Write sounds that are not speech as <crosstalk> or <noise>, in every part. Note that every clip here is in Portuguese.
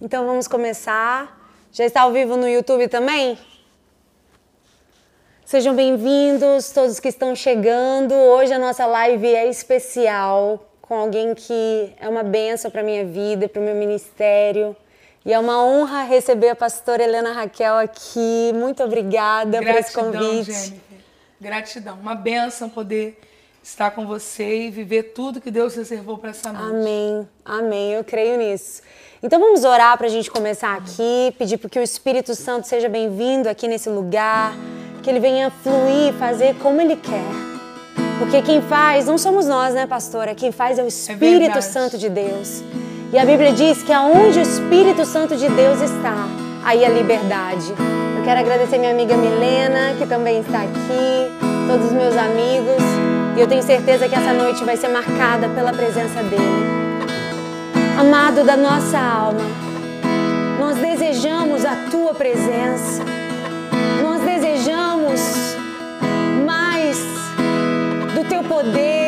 Então vamos começar. Já está ao vivo no YouTube também? Sejam bem-vindos todos que estão chegando. Hoje a nossa live é especial com alguém que é uma benção para minha vida, para o meu ministério. E é uma honra receber a pastora Helena Raquel aqui. Muito obrigada Gratidão, por esse convite. Jennifer. Gratidão. Uma benção poder estar com você e viver tudo que Deus reservou para essa noite. Amém, amém. Eu creio nisso. Então vamos orar para a gente começar aqui, pedir para que o Espírito Santo seja bem-vindo aqui nesse lugar, que ele venha fluir, fazer como ele quer. Porque quem faz não somos nós, né, pastora? Quem faz é o Espírito verdade. Santo de Deus. E a Bíblia diz que aonde o Espírito Santo de Deus está, aí a liberdade. Eu quero agradecer minha amiga Milena, que também está aqui, todos os meus amigos. E eu tenho certeza que essa noite vai ser marcada pela presença dele. Amado da nossa alma, nós desejamos a tua presença, nós desejamos mais do teu poder,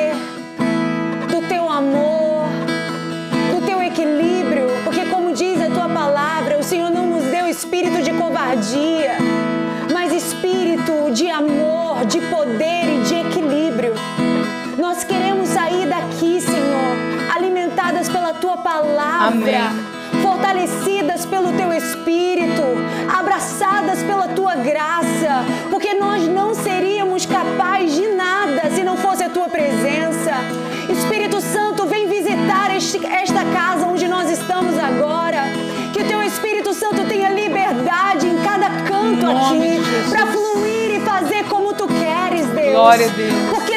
palavra, Amém. fortalecidas pelo teu espírito, abraçadas pela tua graça, porque nós não seríamos capazes de nada se não fosse a tua presença. Espírito Santo, vem visitar este- esta casa onde nós estamos agora. Que o teu Espírito Santo tenha liberdade em cada canto aqui para fluir e fazer como tu queres, Deus. Glória a Deus. Porque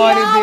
Glória a Deus.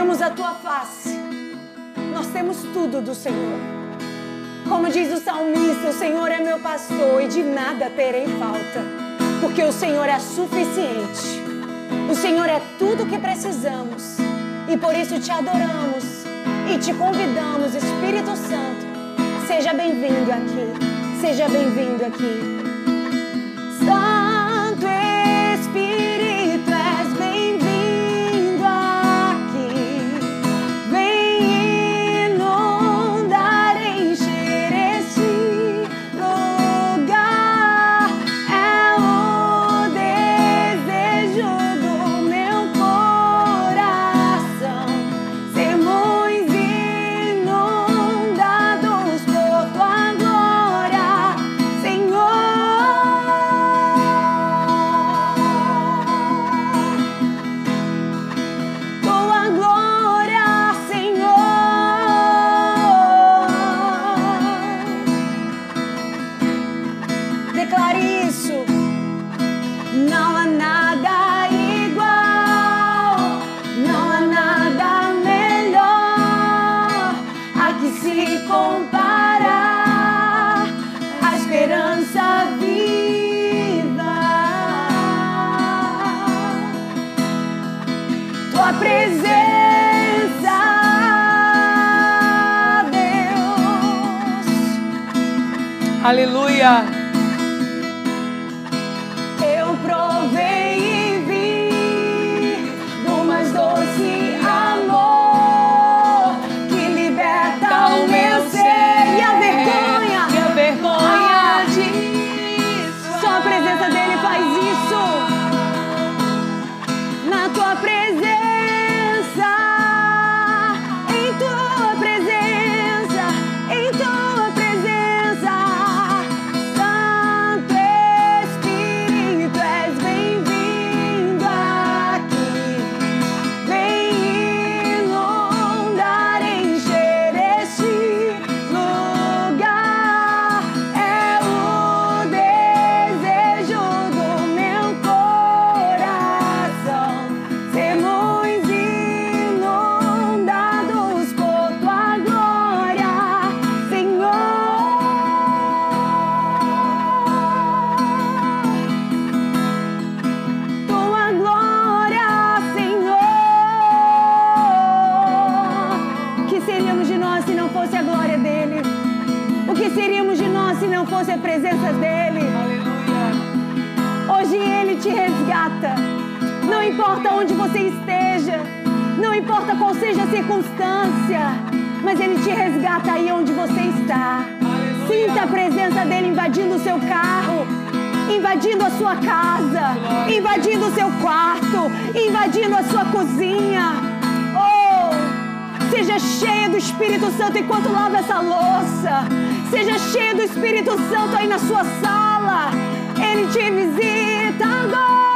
Temos a tua face, nós temos tudo do Senhor. Como diz o salmista, o Senhor é meu pastor e de nada terei falta, porque o Senhor é suficiente. O Senhor é tudo o que precisamos e por isso te adoramos e te convidamos, Espírito Santo. Seja bem-vindo aqui, seja bem-vindo aqui. Lava essa louça. Seja cheia do Espírito Santo aí na sua sala. Ele te visita agora.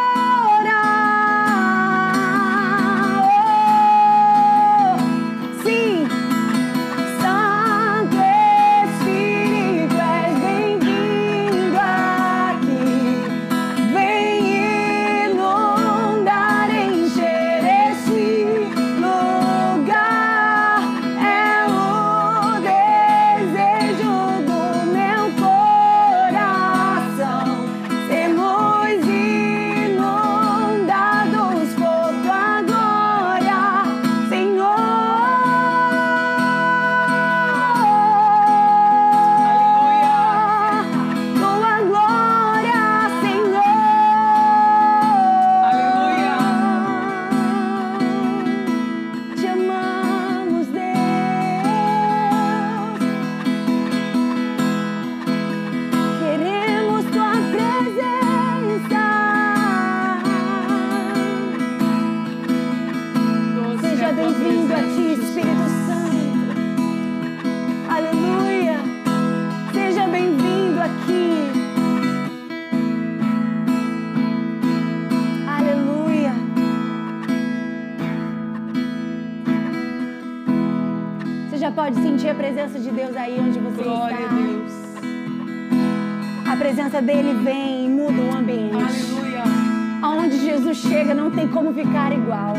Não tem como ficar igual.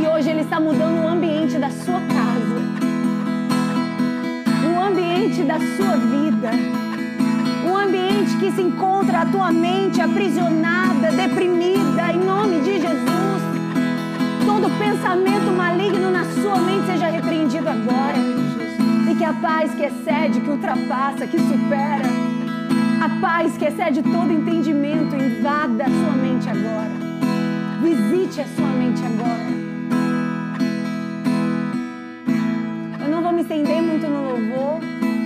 E hoje ele está mudando o ambiente da sua casa. O ambiente da sua vida. Um ambiente que se encontra a tua mente aprisionada, deprimida, em nome de Jesus. Todo pensamento maligno na sua mente seja repreendido agora. E que a paz que excede, que ultrapassa, que supera, paz que excede todo entendimento invada a sua mente agora. Visite a sua mente agora. Eu não vou me estender muito no louvor,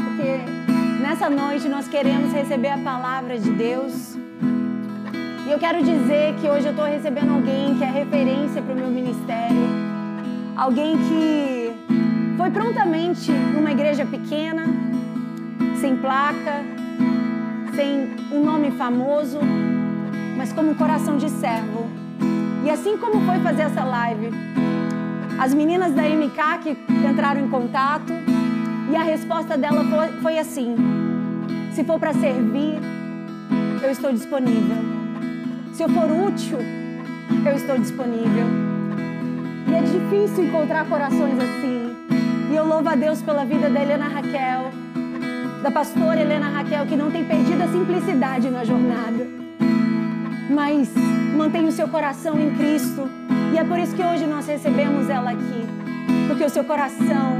porque nessa noite nós queremos receber a palavra de Deus. E eu quero dizer que hoje eu estou recebendo alguém que é referência para o meu ministério. Alguém que foi prontamente numa igreja pequena, sem placa, sem um nome famoso, mas como um coração de servo. E assim como foi fazer essa live, as meninas da MK que entraram em contato e a resposta dela foi, foi assim: se for para servir, eu estou disponível. Se eu for útil, eu estou disponível. E é difícil encontrar corações assim. E eu louvo a Deus pela vida da Helena Raquel, da pastora Helena Raquel, que não tem perdido a simplicidade na jornada, mas mantém o seu coração em Cristo. E é por isso que hoje nós recebemos ela aqui, porque o seu coração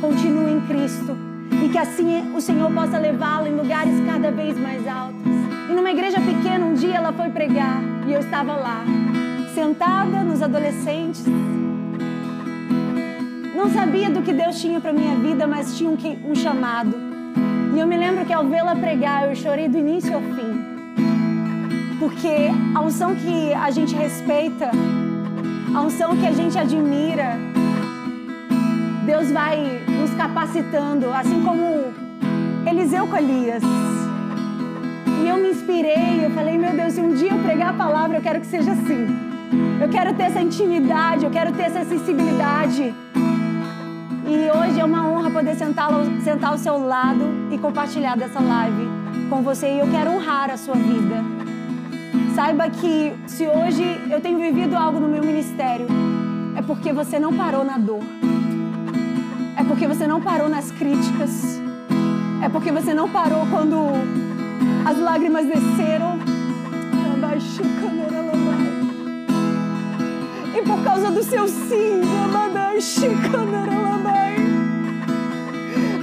continua em Cristo e que assim o Senhor possa levá-la em lugares cada vez mais altos. E numa igreja pequena, um dia ela foi pregar e eu estava lá, sentada nos adolescentes. Não sabia do que Deus tinha para minha vida, mas tinha um, que- um chamado. E eu me lembro que ao vê-la pregar, eu chorei do início ao fim. Porque a unção que a gente respeita, a unção que a gente admira, Deus vai nos capacitando, assim como Eliseu com Elias. E eu me inspirei, eu falei, meu Deus, se um dia eu pregar a palavra, eu quero que seja assim. Eu quero ter essa intimidade, eu quero ter essa sensibilidade. E hoje é uma honra poder sentar, sentar ao seu lado e compartilhar dessa live com você. E eu quero honrar a sua vida. Saiba que se hoje eu tenho vivido algo no meu ministério, é porque você não parou na dor. É porque você não parou nas críticas. É porque você não parou quando as lágrimas desceram. Por causa do seu sim,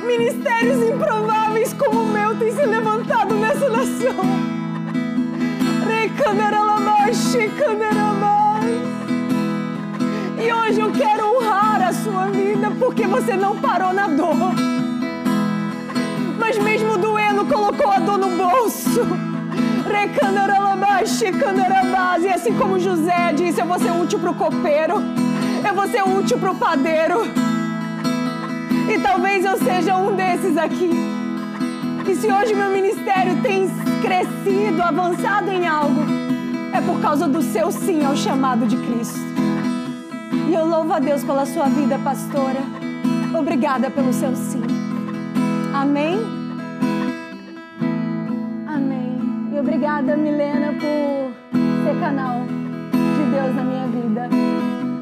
Ministérios improváveis como o meu têm se levantado nessa nação. E hoje eu quero honrar a sua vida porque você não parou na dor. Mas mesmo doendo, colocou a dor no bolso. E assim como José disse, eu vou ser útil para o copeiro, eu vou ser útil para o padeiro. E talvez eu seja um desses aqui. E se hoje meu ministério tem crescido, avançado em algo, é por causa do seu sim ao chamado de Cristo. E eu louvo a Deus pela sua vida, pastora. Obrigada pelo seu sim. Amém? Obrigada, Milena, por ser canal de Deus na minha vida.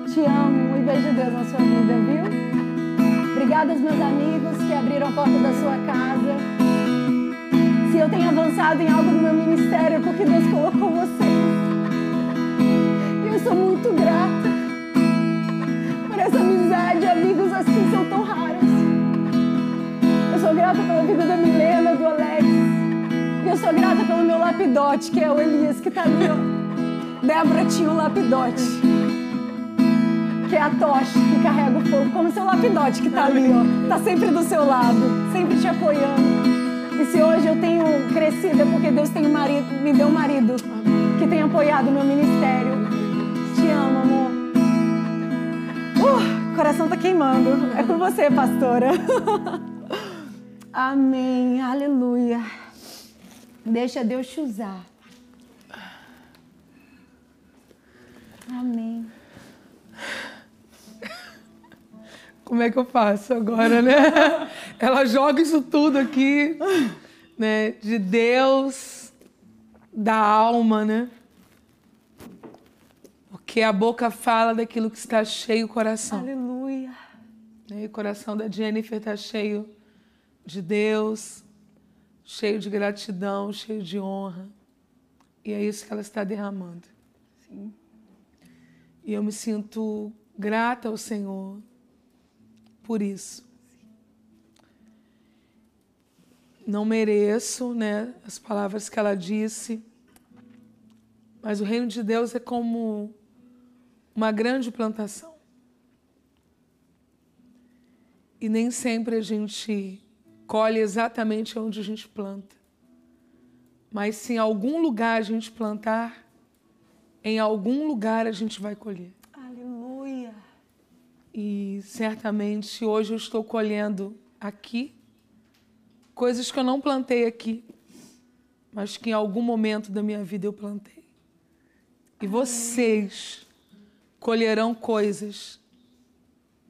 Te amo e beijo Deus na sua vida, viu? Obrigada aos meus amigos que abriram a porta da sua casa. Se eu tenho avançado em algo no meu ministério, é porque Deus colocou vocês. E eu sou muito grata por essa amizade. Amigos assim são tão raros. Eu sou grata pela vida da Milena, do Alex eu sou grata pelo meu lapidote, que é o Elias, que tá ali, ó. Débora tinha o lapidote, que é a tocha que carrega o fogo, como seu lapidote que tá ali, ó. Tá sempre do seu lado, sempre te apoiando. E se hoje eu tenho crescido é porque Deus tem um marido, me deu um marido que tem apoiado o meu ministério. Te amo, amor. Uh, coração tá queimando. É com você, pastora. <laughs> Amém. Aleluia. Deixa Deus te usar. Amém. Como é que eu faço agora, né? <laughs> Ela joga isso tudo aqui, né? De Deus, da alma, né? Porque a boca fala daquilo que está cheio o coração. Aleluia. E o coração da Jennifer está cheio de Deus, cheio de gratidão, cheio de honra. E é isso que ela está derramando. Sim. E eu me sinto grata ao Senhor por isso. Não mereço, né, as palavras que ela disse, mas o reino de Deus é como uma grande plantação. E nem sempre a gente colhe exatamente onde a gente planta. Mas se em algum lugar a gente plantar, em algum lugar a gente vai colher. Aleluia. E certamente hoje eu estou colhendo aqui coisas que eu não plantei aqui, mas que em algum momento da minha vida eu plantei. E vocês colherão coisas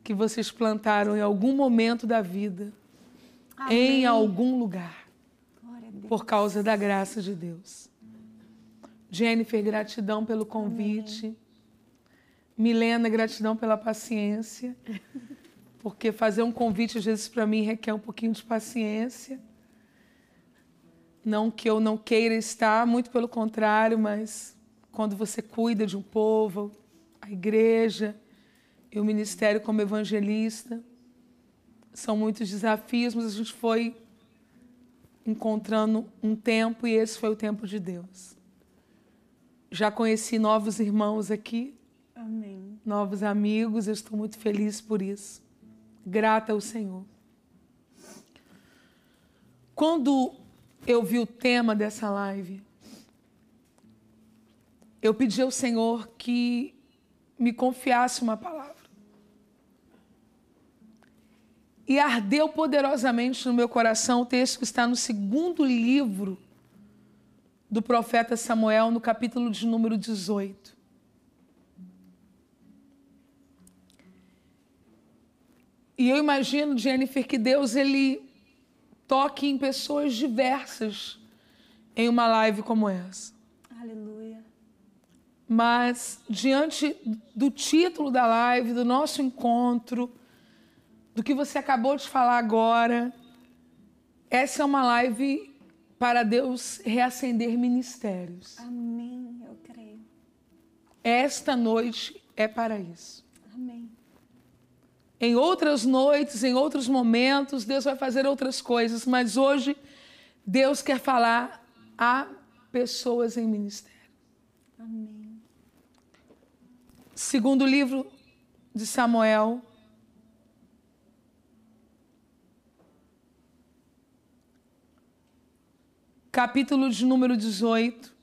que vocês plantaram em algum momento da vida Amém. em algum lugar. Por causa da graça de Deus. Jennifer, gratidão pelo convite. Amém. Milena, gratidão pela paciência. Porque fazer um convite, às vezes, para mim requer um pouquinho de paciência. Não que eu não queira estar, muito pelo contrário, mas quando você cuida de um povo, a igreja e o ministério como evangelista, são muitos desafios, mas a gente foi encontrando um tempo e esse foi o tempo de Deus. Já conheci novos irmãos aqui. Amém. Novos amigos, eu estou muito feliz por isso. Grata ao Senhor. Quando eu vi o tema dessa live, eu pedi ao Senhor que me confiasse uma palavra. E ardeu poderosamente no meu coração o texto que está no segundo livro do profeta Samuel, no capítulo de número 18. E eu imagino, Jennifer, que Deus ele toque em pessoas diversas em uma live como essa. Aleluia. Mas diante do título da live, do nosso encontro, do que você acabou de falar agora. Essa é uma live para Deus reacender ministérios. Amém, eu creio. Esta noite é para isso. Amém. Em outras noites, em outros momentos, Deus vai fazer outras coisas, mas hoje Deus quer falar a pessoas em ministério. Amém. Segundo livro de Samuel, capítulo de número 18,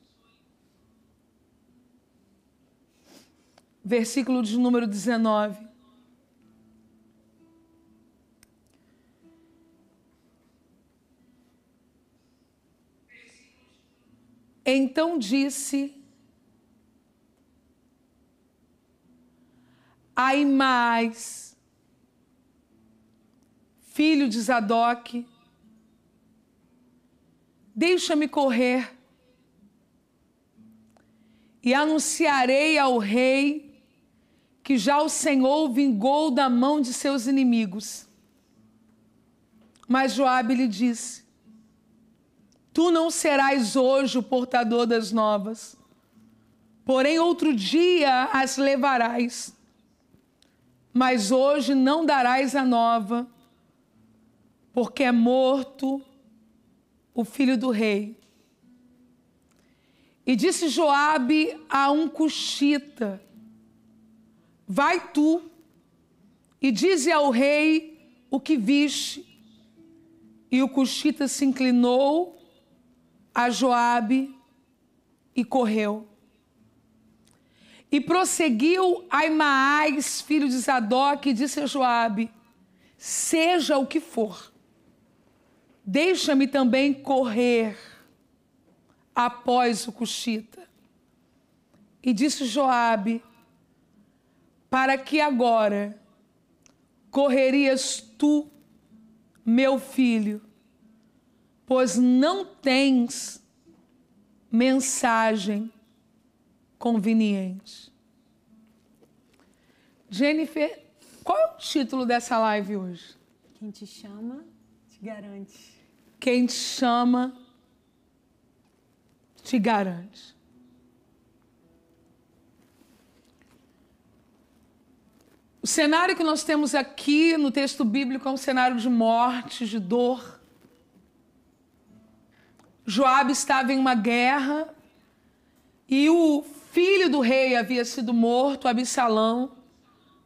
versículo de número 19. Então disse Aimais, filho de Zadok, deixa-me correr e anunciarei ao rei que já o Senhor vingou da mão de seus inimigos. Mas Joabe lhe disse: Tu não serás hoje o portador das novas, porém outro dia as levarás. Mas hoje não darás a nova, porque é morto o filho do rei. E disse Joabe a um cuxita: Vai tu e dize ao rei o que viste. E o cuxita se inclinou a Joabe e correu. E prosseguiu Aimaas, filho de Zadok, e disse a Joabe: Seja o que for, deixa-me também correr após o Cuxita. E disse Joabe: Para que agora correrias tu, meu filho, pois não tens mensagem conveniente. Jennifer, qual é o título dessa live hoje? Quem te chama, garante. Quem te chama, te garante. O cenário que nós temos aqui no texto bíblico é um cenário de morte, de dor. Joabe estava em uma guerra e o filho do rei havia sido morto, Absalão,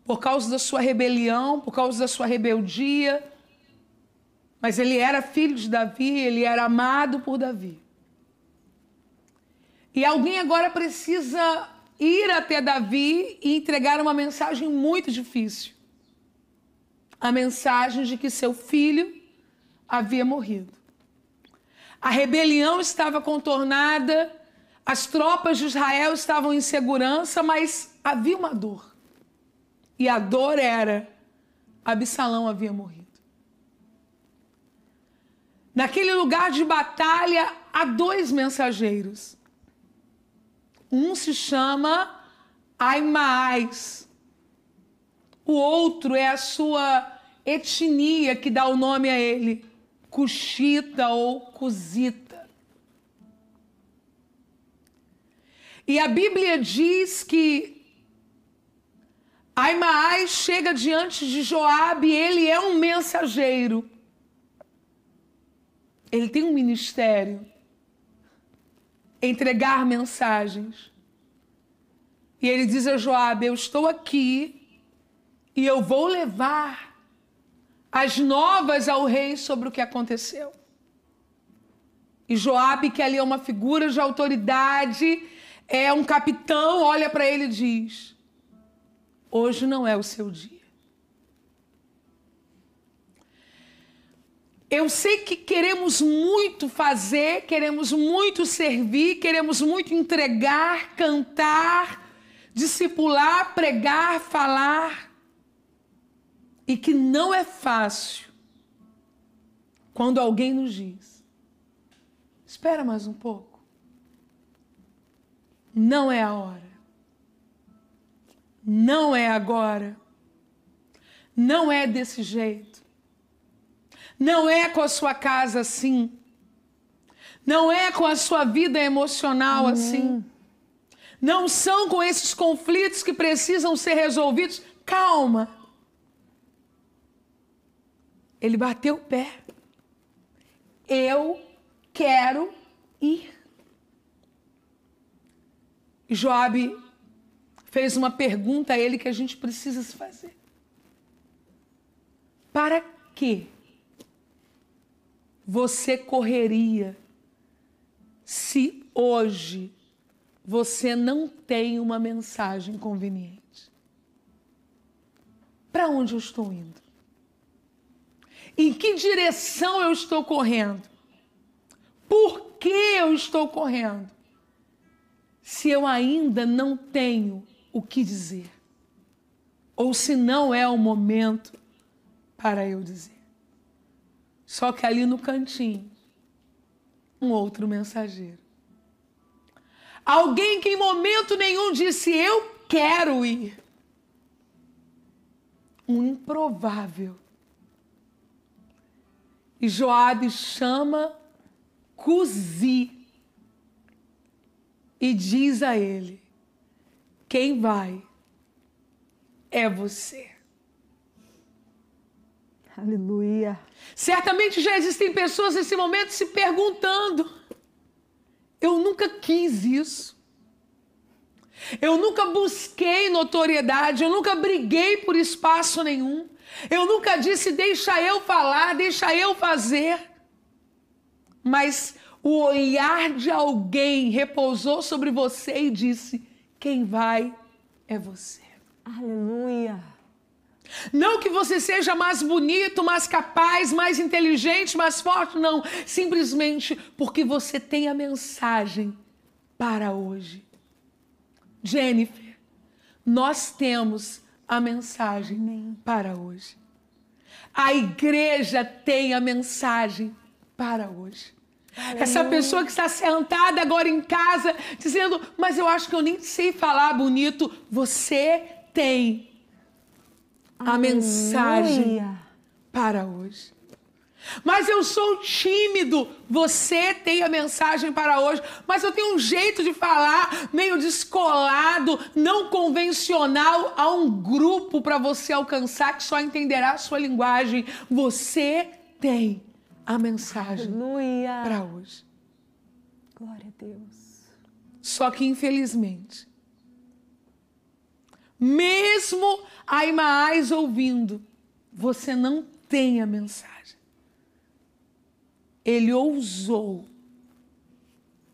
por causa da sua rebelião, por causa da sua rebeldia. Mas ele era filho de Davi, ele era amado por Davi. E alguém agora precisa ir até Davi e entregar uma mensagem muito difícil. A mensagem de que seu filho havia morrido. A rebelião estava contornada, as tropas de Israel estavam em segurança, mas havia uma dor. E a dor era: Absalão havia morrido. Naquele lugar de batalha há dois mensageiros. Um se chama Aimaas. O outro é a sua etnia que dá o nome a ele, Cuxita ou Cusita. E a Bíblia diz que Aimaas chega diante de Joabe, ele é um mensageiro. Ele tem um ministério entregar mensagens. E ele diz a Joabe: Eu estou aqui e eu vou levar as novas ao rei sobre o que aconteceu. E Joabe, que ali é uma figura de autoridade, é um capitão, olha para ele e diz: Hoje não é o seu dia. Eu sei que queremos muito fazer, queremos muito servir, queremos muito entregar, cantar, discipular, pregar, falar. E que não é fácil quando alguém nos diz: espera mais um pouco. Não é a hora. Não é agora. Não é desse jeito. Não é com a sua casa assim. Não é com a sua vida emocional assim. Não são com esses conflitos que precisam ser resolvidos. Calma. Ele bateu o pé. Eu quero ir. Joabe fez uma pergunta a ele que a gente precisa se fazer. Para que você correria se hoje você não tem uma mensagem conveniente? Para onde eu estou indo? Em que direção eu estou correndo? Por que eu estou correndo? Se eu ainda não tenho o que dizer, ou se não é o momento para eu dizer. Só que ali no cantinho, um outro mensageiro. Alguém que em momento nenhum disse eu quero ir. Um improvável. E Joabe chama Cusi e diz a ele: quem vai é você. Aleluia. Certamente já existem pessoas nesse momento se perguntando: eu nunca quis isso. Eu nunca busquei notoriedade, eu nunca briguei por espaço nenhum. Eu nunca disse, deixa eu falar, deixa eu fazer. Mas o olhar de alguém repousou sobre você e disse: quem vai é você. Aleluia. Não que você seja mais bonito, mais capaz, mais inteligente, mais forte, não. Simplesmente porque você tem a mensagem para hoje. Jennifer, nós temos a mensagem Amém. para hoje. A igreja tem a mensagem para hoje. Essa pessoa que está sentada agora em casa dizendo, mas eu acho que eu nem sei falar bonito. Você tem a mensagem para hoje. Mas eu sou tímido. Você tem a mensagem para hoje. Mas eu tenho um jeito de falar meio descolado, não convencional a um grupo para você alcançar que só entenderá a sua linguagem. Você tem a mensagem para hoje. Glória a Deus. Só que infelizmente, mesmo Aimaás ouvindo, você não tem a mensagem ele ousou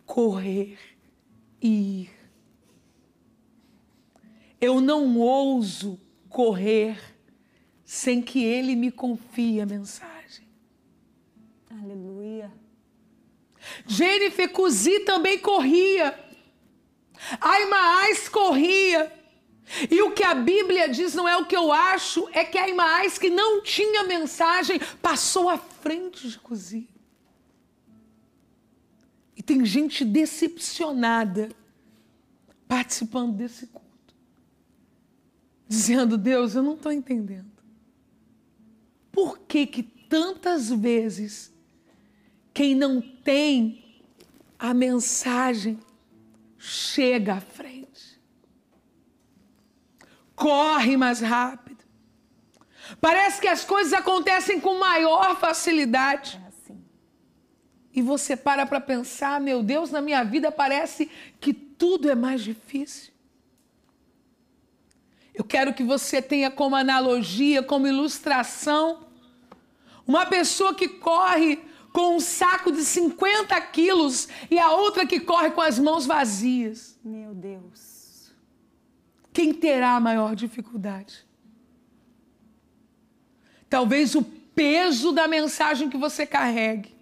correr e ir. Eu não ouso correr sem que ele me confie a mensagem. Aleluia. Jennifer Cusi também corria. Aimaás corria. E o que a Bíblia diz não é o que eu acho, é que Aimaás, que não tinha mensagem, passou à frente de Cusi. E tem gente decepcionada participando desse culto. Dizendo, Deus, eu não estou entendendo. Por que que tantas vezes quem não tem a mensagem chega à frente? Corre mais rápido. Parece que as coisas acontecem com maior facilidade. E você para para pensar, meu Deus, na minha vida parece que tudo é mais difícil. Eu quero que você tenha como analogia, como ilustração, uma pessoa que corre com um saco de 50 quilos e a outra que corre com as mãos vazias. Meu Deus. Quem terá a maior dificuldade? Talvez o peso da mensagem que você carregue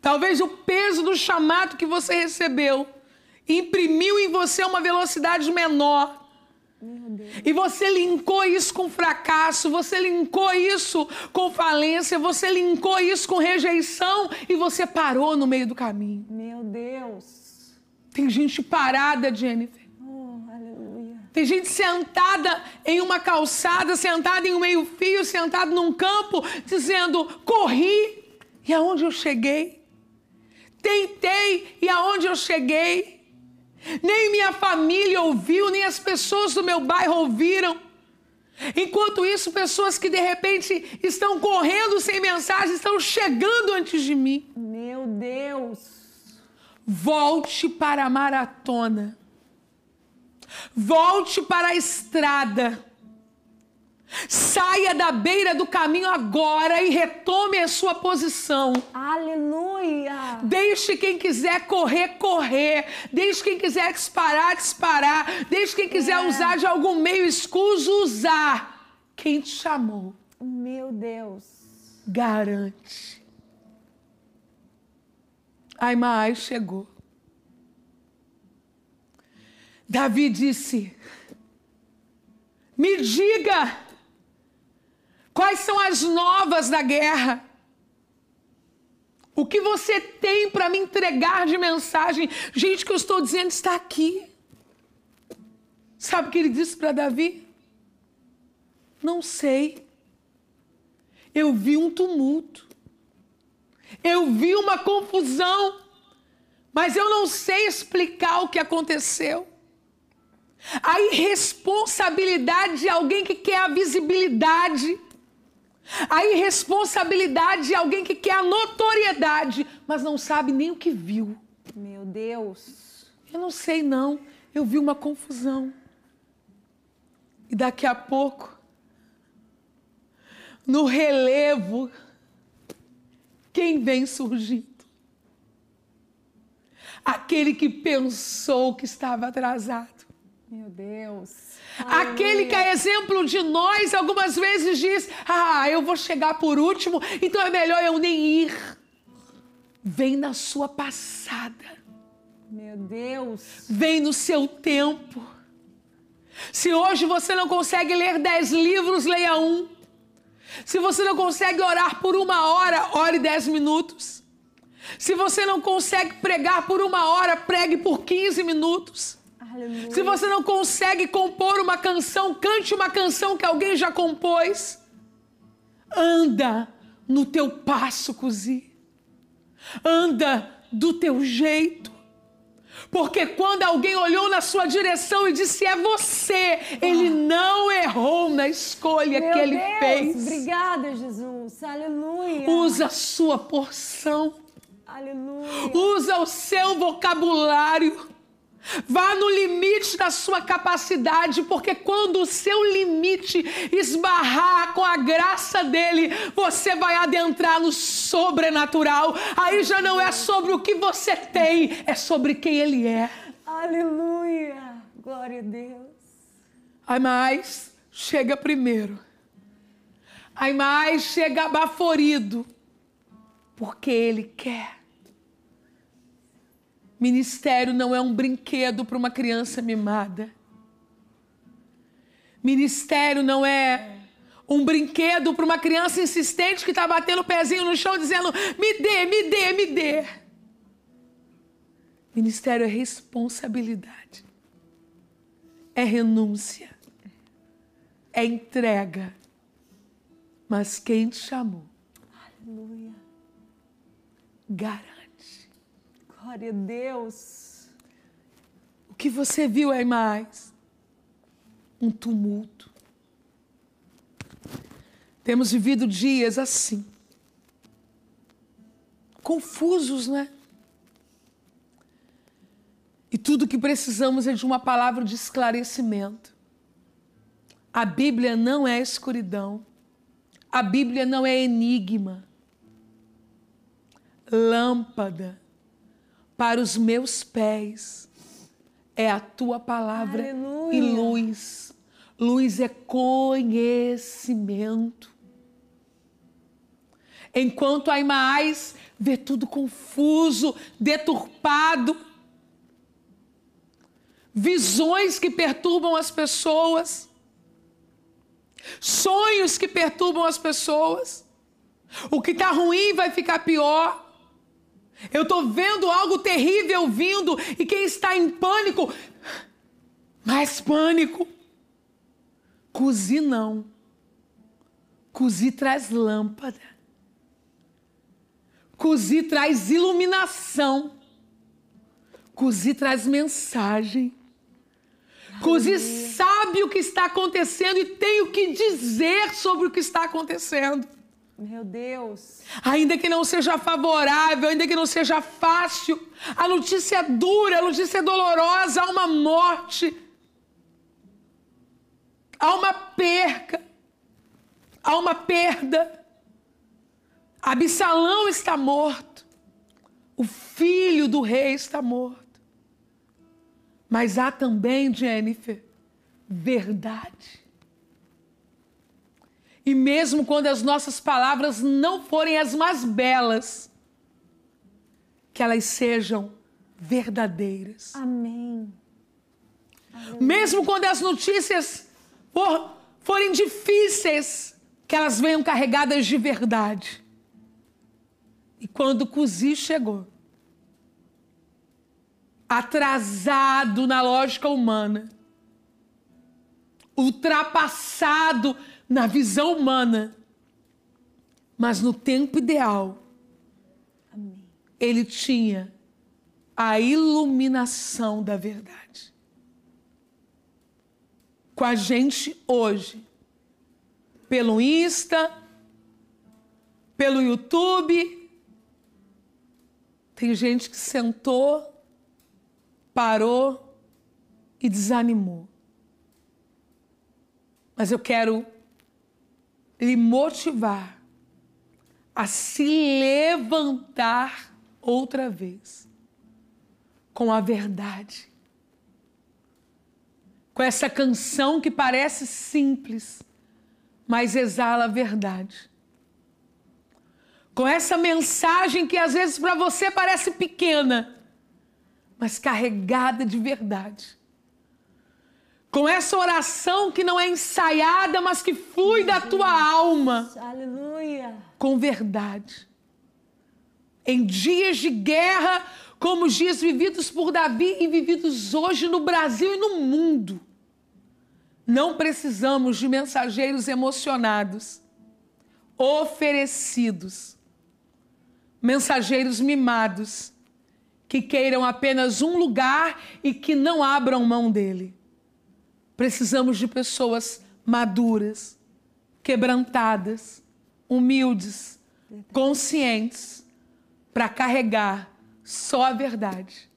Talvez o peso do chamado que você recebeu imprimiu em você uma velocidade menor. E você linkou isso com fracasso, você linkou isso com falência, você linkou isso com rejeição e você parou no meio do caminho. Meu Deus. Tem gente parada, Jennifer. Tem gente sentada em uma calçada, sentada em um meio-fio, sentada num campo, dizendo: corri e aonde eu cheguei? Tentei e aonde eu cheguei. Nem minha família ouviu, nem as pessoas do meu bairro ouviram. Enquanto isso, pessoas que de repente estão correndo sem mensagem estão chegando antes de mim. Meu Deus. Volte para a maratona. Volte para a estrada. Saia da beira do caminho agora e retome a sua posição. Aleluia. Deixe quem quiser correr, correr. Deixe quem quiser disparar, disparar. Deixe quem quiser é. usar de algum meio escuso, usar. Quem te chamou? Meu Deus. Garante. Aimai chegou. Davi disse: Me diga Quais são as novas da guerra? O que você tem para me entregar de mensagem? Gente, o que eu estou dizendo está aqui. Sabe o que ele disse para Davi? Não sei. Eu vi um tumulto. Eu vi uma confusão. Mas eu não sei explicar o que aconteceu. A irresponsabilidade de alguém que quer a visibilidade a irresponsabilidade de alguém que quer a notoriedade, mas não sabe nem o que viu. Meu Deus. Eu não sei, não. Eu vi uma confusão. E daqui a pouco, no relevo, quem vem surgindo? Aquele que pensou que estava atrasado. Meu Deus. Aquele que é exemplo de nós, algumas vezes diz: Ah, eu vou chegar por último, então é melhor eu nem ir. Vem na sua passada. Meu Deus. Vem no seu tempo. Se hoje você não consegue ler dez livros, leia um. Se você não consegue orar por uma hora, ore dez minutos. Se você não consegue pregar por uma hora, pregue por 15 minutos. Aleluia. Se você não consegue compor uma canção, cante uma canção que alguém já compôs. Anda no teu passo, cozi. Anda do teu jeito. Porque quando alguém olhou na sua direção e disse é você, ele não errou na escolha Meu que ele Deus, fez. Obrigada, Jesus. Aleluia. Usa a sua porção. Aleluia. Usa o seu vocabulário. Vá no limite da sua capacidade, porque quando o seu limite esbarrar com a graça dele, você vai adentrar no sobrenatural. Aí já não é sobre o que você tem, é sobre quem ele é. Aleluia! Glória a Deus. Aí mais chega primeiro. Aí mais chega baforido, porque ele quer. Ministério não é um brinquedo para uma criança mimada. Ministério não é um brinquedo para uma criança insistente que está batendo o pezinho no chão dizendo: me dê, me dê, me dê. Ministério é responsabilidade, é renúncia, é entrega. Mas quem te chamou? Aleluia. Garante. Glória a Deus. O que você viu é mais um tumulto. Temos vivido dias assim, confusos, né? E tudo que precisamos é de uma palavra de esclarecimento. A Bíblia não é escuridão. A Bíblia não é enigma. Lâmpada para os meus pés é a tua palavra Aleluia. e luz. Luz é conhecimento. Enquanto a Imaás vê tudo confuso, deturpado, visões que perturbam as pessoas, sonhos que perturbam as pessoas. O que está ruim vai ficar pior. Eu estou vendo algo terrível vindo e quem está em pânico, mais pânico. Cozi não. Cozi traz lâmpada. Cozi traz iluminação. Cozi traz mensagem. Cusi sabe o que está acontecendo e tem o que dizer sobre o que está acontecendo. Meu Deus. Ainda que não seja favorável, ainda que não seja fácil, a notícia é dura, a notícia é dolorosa, há uma morte, há uma perca, há uma perda. Absalão está morto, o filho do rei está morto. Mas há também, Jennifer, verdade. E mesmo quando as nossas palavras não forem as mais belas, que elas sejam verdadeiras. Amém. Mesmo quando as notícias for, forem difíceis, que elas venham carregadas de verdade. E quando Cusi chegou, atrasado na lógica humana, ultrapassado na visão humana, mas no tempo ideal, Amém. ele tinha a iluminação da verdade. Com a gente hoje, pelo Insta, pelo YouTube, tem gente que sentou parou e desanimou. Mas eu quero lhe motivar a se levantar outra vez com a verdade. Com essa canção que parece simples, mas exala a verdade. Com essa mensagem que às vezes para você parece pequena, mas carregada de verdade. Com essa oração que não é ensaiada, mas que flui da tua alma. Aleluia. Com verdade. Em dias de guerra, como os dias vividos por Davi e vividos hoje no Brasil e no mundo, não precisamos de mensageiros emocionados, oferecidos, mensageiros mimados que queiram apenas um lugar e que não abram mão dele. Precisamos de pessoas maduras, quebrantadas, humildes, conscientes, para carregar só a verdade.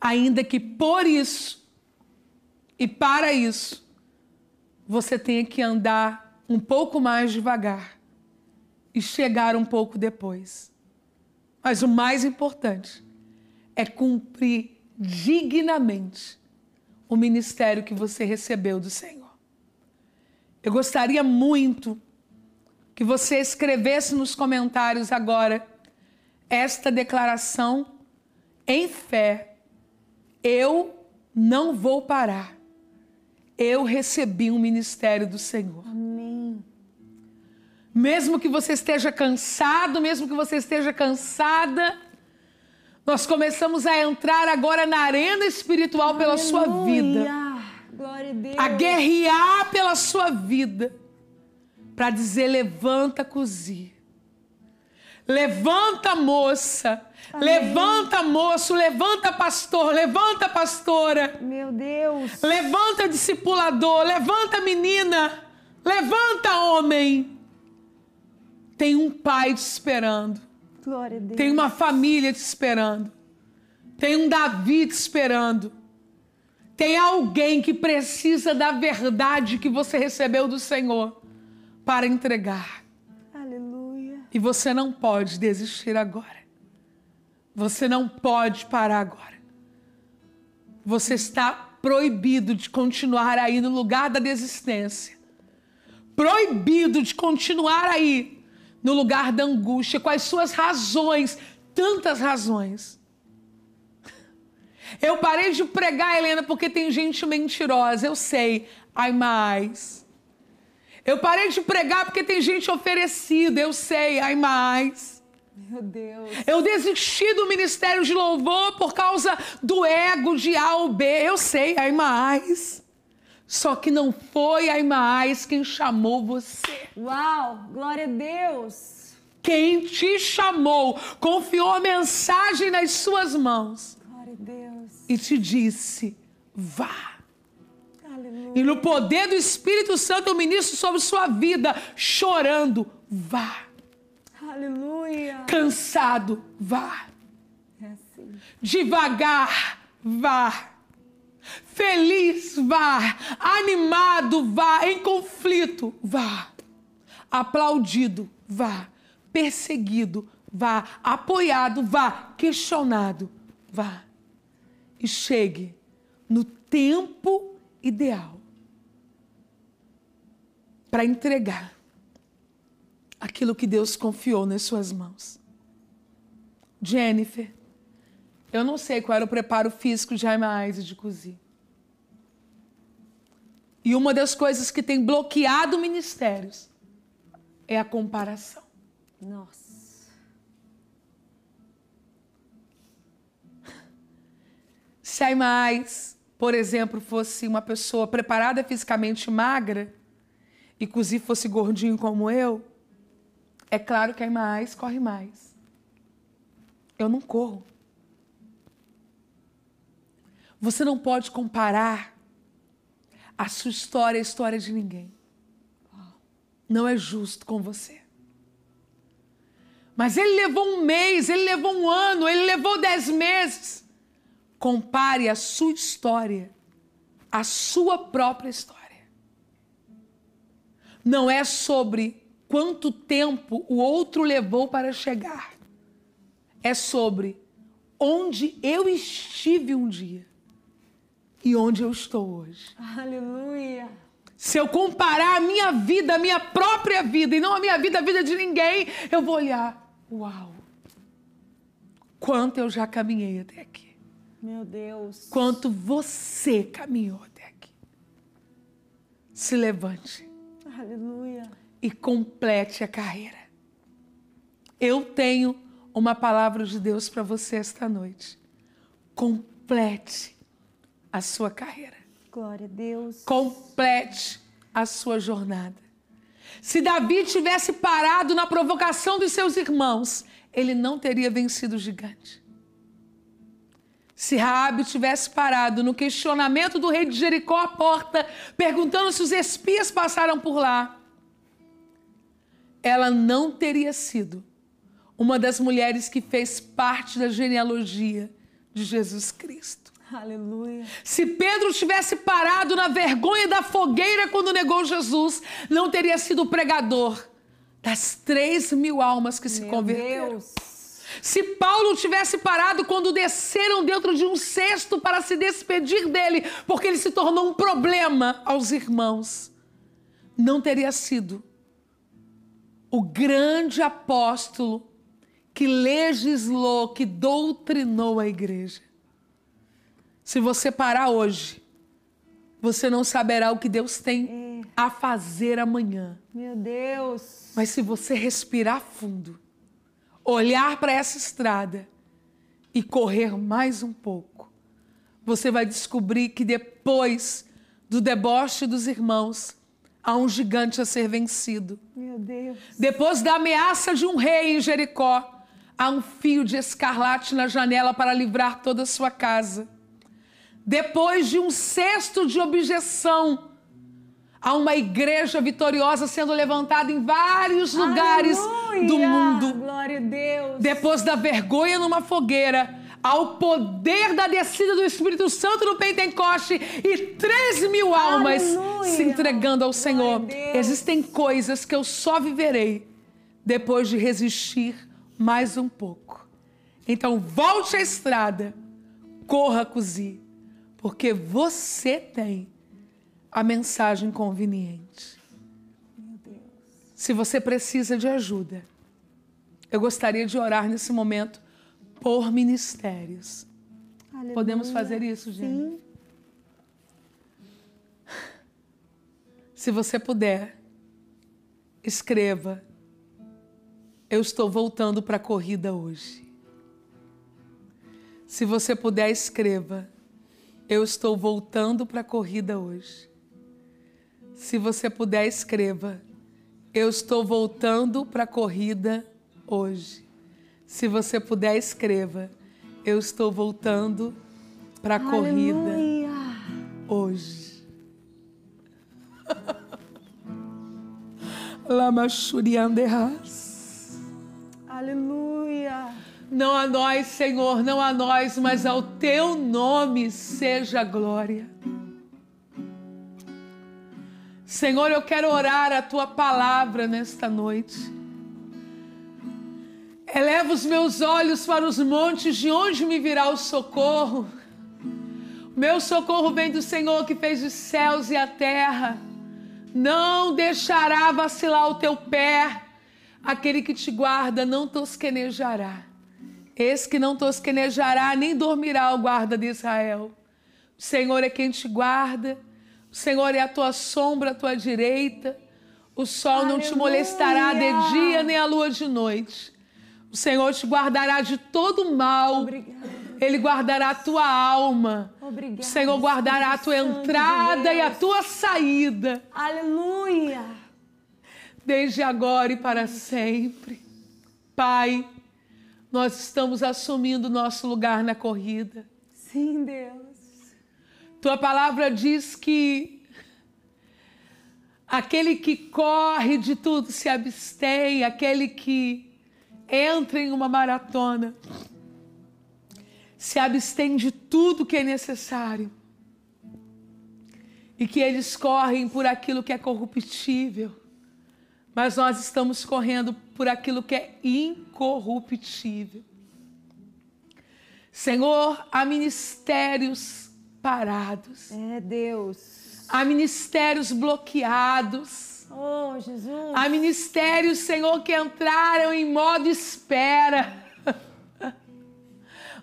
Ainda que por isso e para isso você tenha que andar um pouco mais devagar e chegar um pouco depois. Mas o mais importante é cumprir dignamente o ministério que você recebeu do Senhor. Eu gostaria muito que você escrevesse nos comentários agora esta declaração em fé. Eu não vou parar. Eu recebi um ministério do Senhor. Amém. Mesmo que você esteja cansado, mesmo que você esteja cansada, nós começamos a entrar agora na arena espiritual pela Aleluia. sua vida. Glória a Deus. A guerrear pela sua vida. Para dizer: levanta, cozi. Levanta, moça. Amém. Levanta, moço. Levanta, pastor. Levanta, pastora. Meu Deus. Levanta, discipulador. Levanta, menina. Levanta, homem. Tem um pai te esperando. Glória a Deus. Tem uma família te esperando. Tem um Davi te esperando. Tem alguém que precisa da verdade que você recebeu do Senhor para entregar. Aleluia. E você não pode desistir agora. Você não pode parar agora. Você está proibido de continuar aí no lugar da desistência. Proibido de continuar aí no lugar da angústia, com as suas razões, tantas razões. <laughs> Eu parei de pregar, Helena, porque tem gente mentirosa, eu sei. Ai, mais. Eu parei de pregar porque tem gente oferecida, eu sei. Ai, mais. Meu Deus. Eu desisti do ministério de louvor por causa do ego de A ou B, eu sei. Ai, mais. Só que não foi ai mais quem chamou você. Uau. Glória a Deus. Quem te chamou confiou a mensagem nas suas mãos Glória a Deus. e te disse: vá. Aleluia. E no poder do Espírito Santo eu ministro sobre sua vida, chorando, vá. Aleluia. Cansado, vá. É assim. Devagar, vá. Feliz, vá. Animado, vá. Em conflito, vá. Aplaudido, vá. Perseguido, vá. Apoiado, vá. Questionado, vá. E chegue no tempo ideal para entregar aquilo que Deus confiou nas suas mãos. Jennifer, eu não sei qual era o preparo físico de Raimais e de Cozi. E uma das coisas que tem bloqueado ministérios é a comparação. Nossa. Se a mais, por exemplo, fosse uma pessoa preparada fisicamente magra e Cozi fosse gordinho como eu, é claro que a mais corre mais. Eu não corro. Você não pode comparar a sua história à história de ninguém. Não é justo com você. Mas ele levou um mês, ele levou um ano, ele levou dez meses. Compare a sua história à sua própria história. Não é sobre quanto tempo o outro levou para chegar. É sobre onde eu estive um dia e onde eu estou hoje. Aleluia. Se eu comparar a minha vida, a minha própria vida, e não a minha vida, a vida de ninguém, eu vou olhar, uau, quanto eu já caminhei até aqui. Meu Deus. Quanto você caminhou até aqui. Se levante. Aleluia. E complete a carreira. Eu tenho uma palavra de Deus para você esta noite. Complete a sua carreira. Glória a Deus. Complete a sua jornada. Se Davi tivesse parado na provocação dos seus irmãos, ele não teria vencido o gigante. Se Raabe tivesse parado no questionamento do rei de Jericó à porta, perguntando se os espias passaram por lá, ela não teria sido uma das mulheres que fez parte da genealogia de Jesus Cristo. Aleluia. Se Pedro tivesse parado na vergonha da fogueira quando negou Jesus, não teria sido o pregador das três mil almas que se Meu converteram. Deus. Se Paulo tivesse parado quando desceram dentro de um cesto para se despedir dele, porque ele se tornou um problema aos irmãos, não teria sido o grande apóstolo que legislou, que doutrinou a igreja. Se você parar hoje, você não saberá o que Deus tem a fazer amanhã. Meu Deus! Mas se você respirar fundo, olhar para essa estrada e correr mais um pouco, você vai descobrir que depois do deboche dos irmãos, há um gigante a ser vencido. Meu Deus. Depois da ameaça de um rei em Jericó, há um fio de escarlate na janela para livrar toda a sua casa. Depois de um cesto de objeção, há uma igreja vitoriosa sendo levantada em vários lugares Aleluia! do mundo. Glória a Deus. Depois da vergonha numa fogueira, ao poder da descida do Espírito Santo no Pentecoste e três mil almas Aleluia! se entregando ao Senhor. Existem coisas que eu só viverei depois de resistir mais um pouco. Então volte à estrada, corra, cozi, porque você tem a mensagem conveniente. Se você precisa de ajuda, eu gostaria de orar nesse momento por ministérios. Aleluia. Podemos fazer isso, gente? Sim. Se você puder, escreva. Eu estou voltando para a corrida hoje. Se você puder, escreva. Eu estou voltando para a corrida hoje. Se você puder, escreva. Eu estou voltando para a corrida hoje. Se você puder, escreva. Eu estou voltando para a corrida hoje. <laughs> Lama Shurianderras. Aleluia. Não a nós, Senhor, não a nós, mas ao teu nome seja glória. Senhor, eu quero orar a tua palavra nesta noite. Eleva os meus olhos para os montes, de onde me virá o socorro? Meu socorro vem do Senhor que fez os céus e a terra. Não deixará vacilar o teu pé. Aquele que te guarda não tosquenejará. Esse que não tosquenejará nem dormirá o guarda de Israel. O Senhor é quem te guarda. O Senhor é a tua sombra à tua direita. O sol Aleluia. não te molestará de dia nem a lua de noite. O Senhor te guardará de todo mal. Obrigada. Ele guardará a tua alma. Obrigada, o Senhor guardará a tua entrada e a tua saída. Aleluia. Desde agora e para sempre. Pai, nós estamos assumindo nosso lugar na corrida. Sim, Deus. Tua palavra diz que aquele que corre de tudo se abstém, aquele que entra em uma maratona se abstém de tudo que é necessário e que eles correm por aquilo que é corruptível, mas nós estamos correndo por aquilo que é incorruptível. Senhor, há ministérios parados. É Deus. Há ministérios bloqueados. Oh, Jesus. Há ministérios, Senhor, que entraram em modo espera <laughs>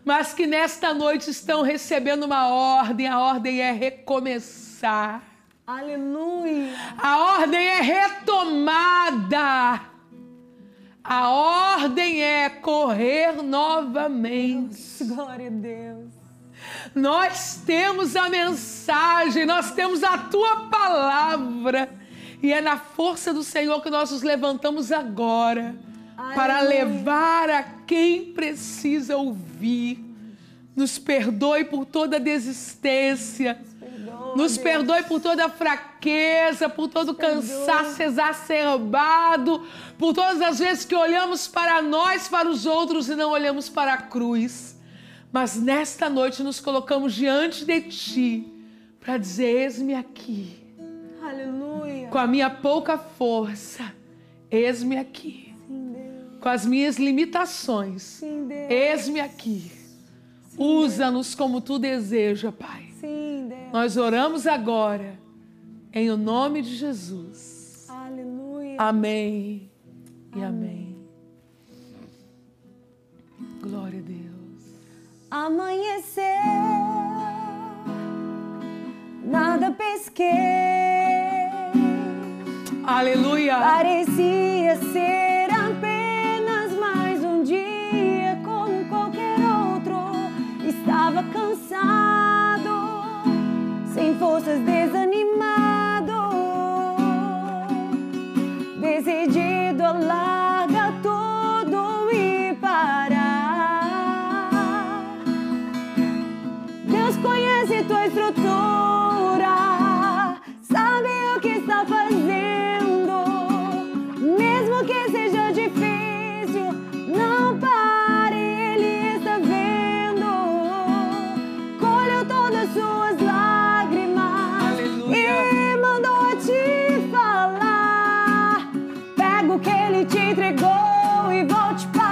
mas que nesta noite estão recebendo uma ordem. A ordem é recomeçar. Aleluia. A ordem é retomada. A ordem é correr novamente. Deus, glória a Deus. Nós temos a mensagem, nós temos a tua palavra. E é na força do Senhor que nós nos levantamos agora para levar a quem precisa ouvir. Nos perdoe por toda desistência. Nos perdoe por toda fraqueza, por todo cansaço exacerbado, por todas as vezes que olhamos para nós, para os outros e não olhamos para a cruz. Mas nesta noite nos colocamos diante de Ti para dizer: Eis-me aqui. Aleluia. Com a minha pouca força, eis-me aqui com as minhas limitações. Eis-me aqui. Usa-nos como tu deseja, Pai. Nós oramos agora em o nome de Jesus. Aleluia. Amém e amém. Glória a Deus. Amanheceu, nada pesquei. Aleluia. Parecia ser sem forças, desanimado, que ele te entregou e volte para o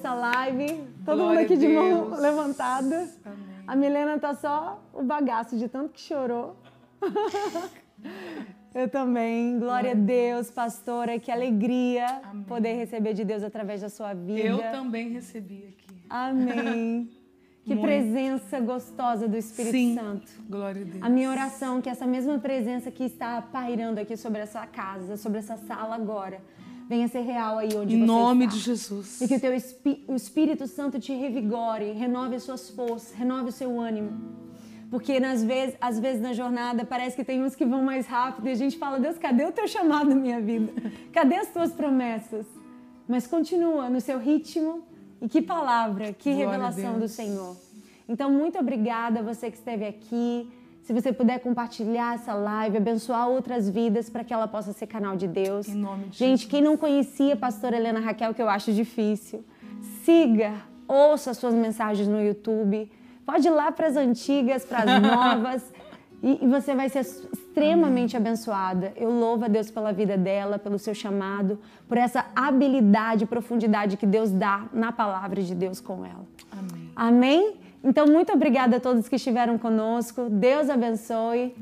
dessa live? Todo mundo Glória aqui a de mão levantada. Amém. A Milena tá só o bagaço de tanto que chorou. <laughs> Eu também. Glória a Deus, pastora. Que alegria Amém. poder receber de Deus através da sua vida. Eu também recebi aqui. Amém. <laughs> Que Muito. presença gostosa do Espírito Sim. Santo. Glória a Deus. A minha oração é que essa mesma presença que está pairando aqui sobre essa casa, sobre essa sala agora, venha ser real aí onde Em você nome está. de Jesus. E que o teu Espí- o Espírito Santo te revigore, renove as suas forças, renove o seu ânimo. Porque nas vezes, às vezes na jornada parece que tem uns que vão mais rápido e a gente fala, Deus, cadê o teu chamado na minha vida? Cadê as tuas promessas? Mas continua no seu ritmo e que palavra, que Glória revelação do. Senhor. Então, muito obrigada a você que esteve aqui. Se você puder compartilhar essa live, abençoar outras vidas para que ela possa ser canal de Deus. Em nome de Gente, Jesus. quem não conhecia a pastora Helena Raquel, que eu acho difícil, siga, ouça as suas mensagens no YouTube. Pode ir lá para as antigas, para as <laughs> novas. E, e você vai ser extremamente abençoada. Eu louvo a Deus pela vida dela, pelo seu chamado, por essa habilidade e profundidade que Deus dá na palavra de Deus com ela. Amém. Amém? Então, muito obrigada a todos que estiveram conosco. Deus abençoe.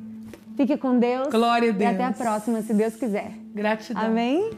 Fique com Deus. Glória a E até a Deus. próxima, se Deus quiser. Gratidão. Amém?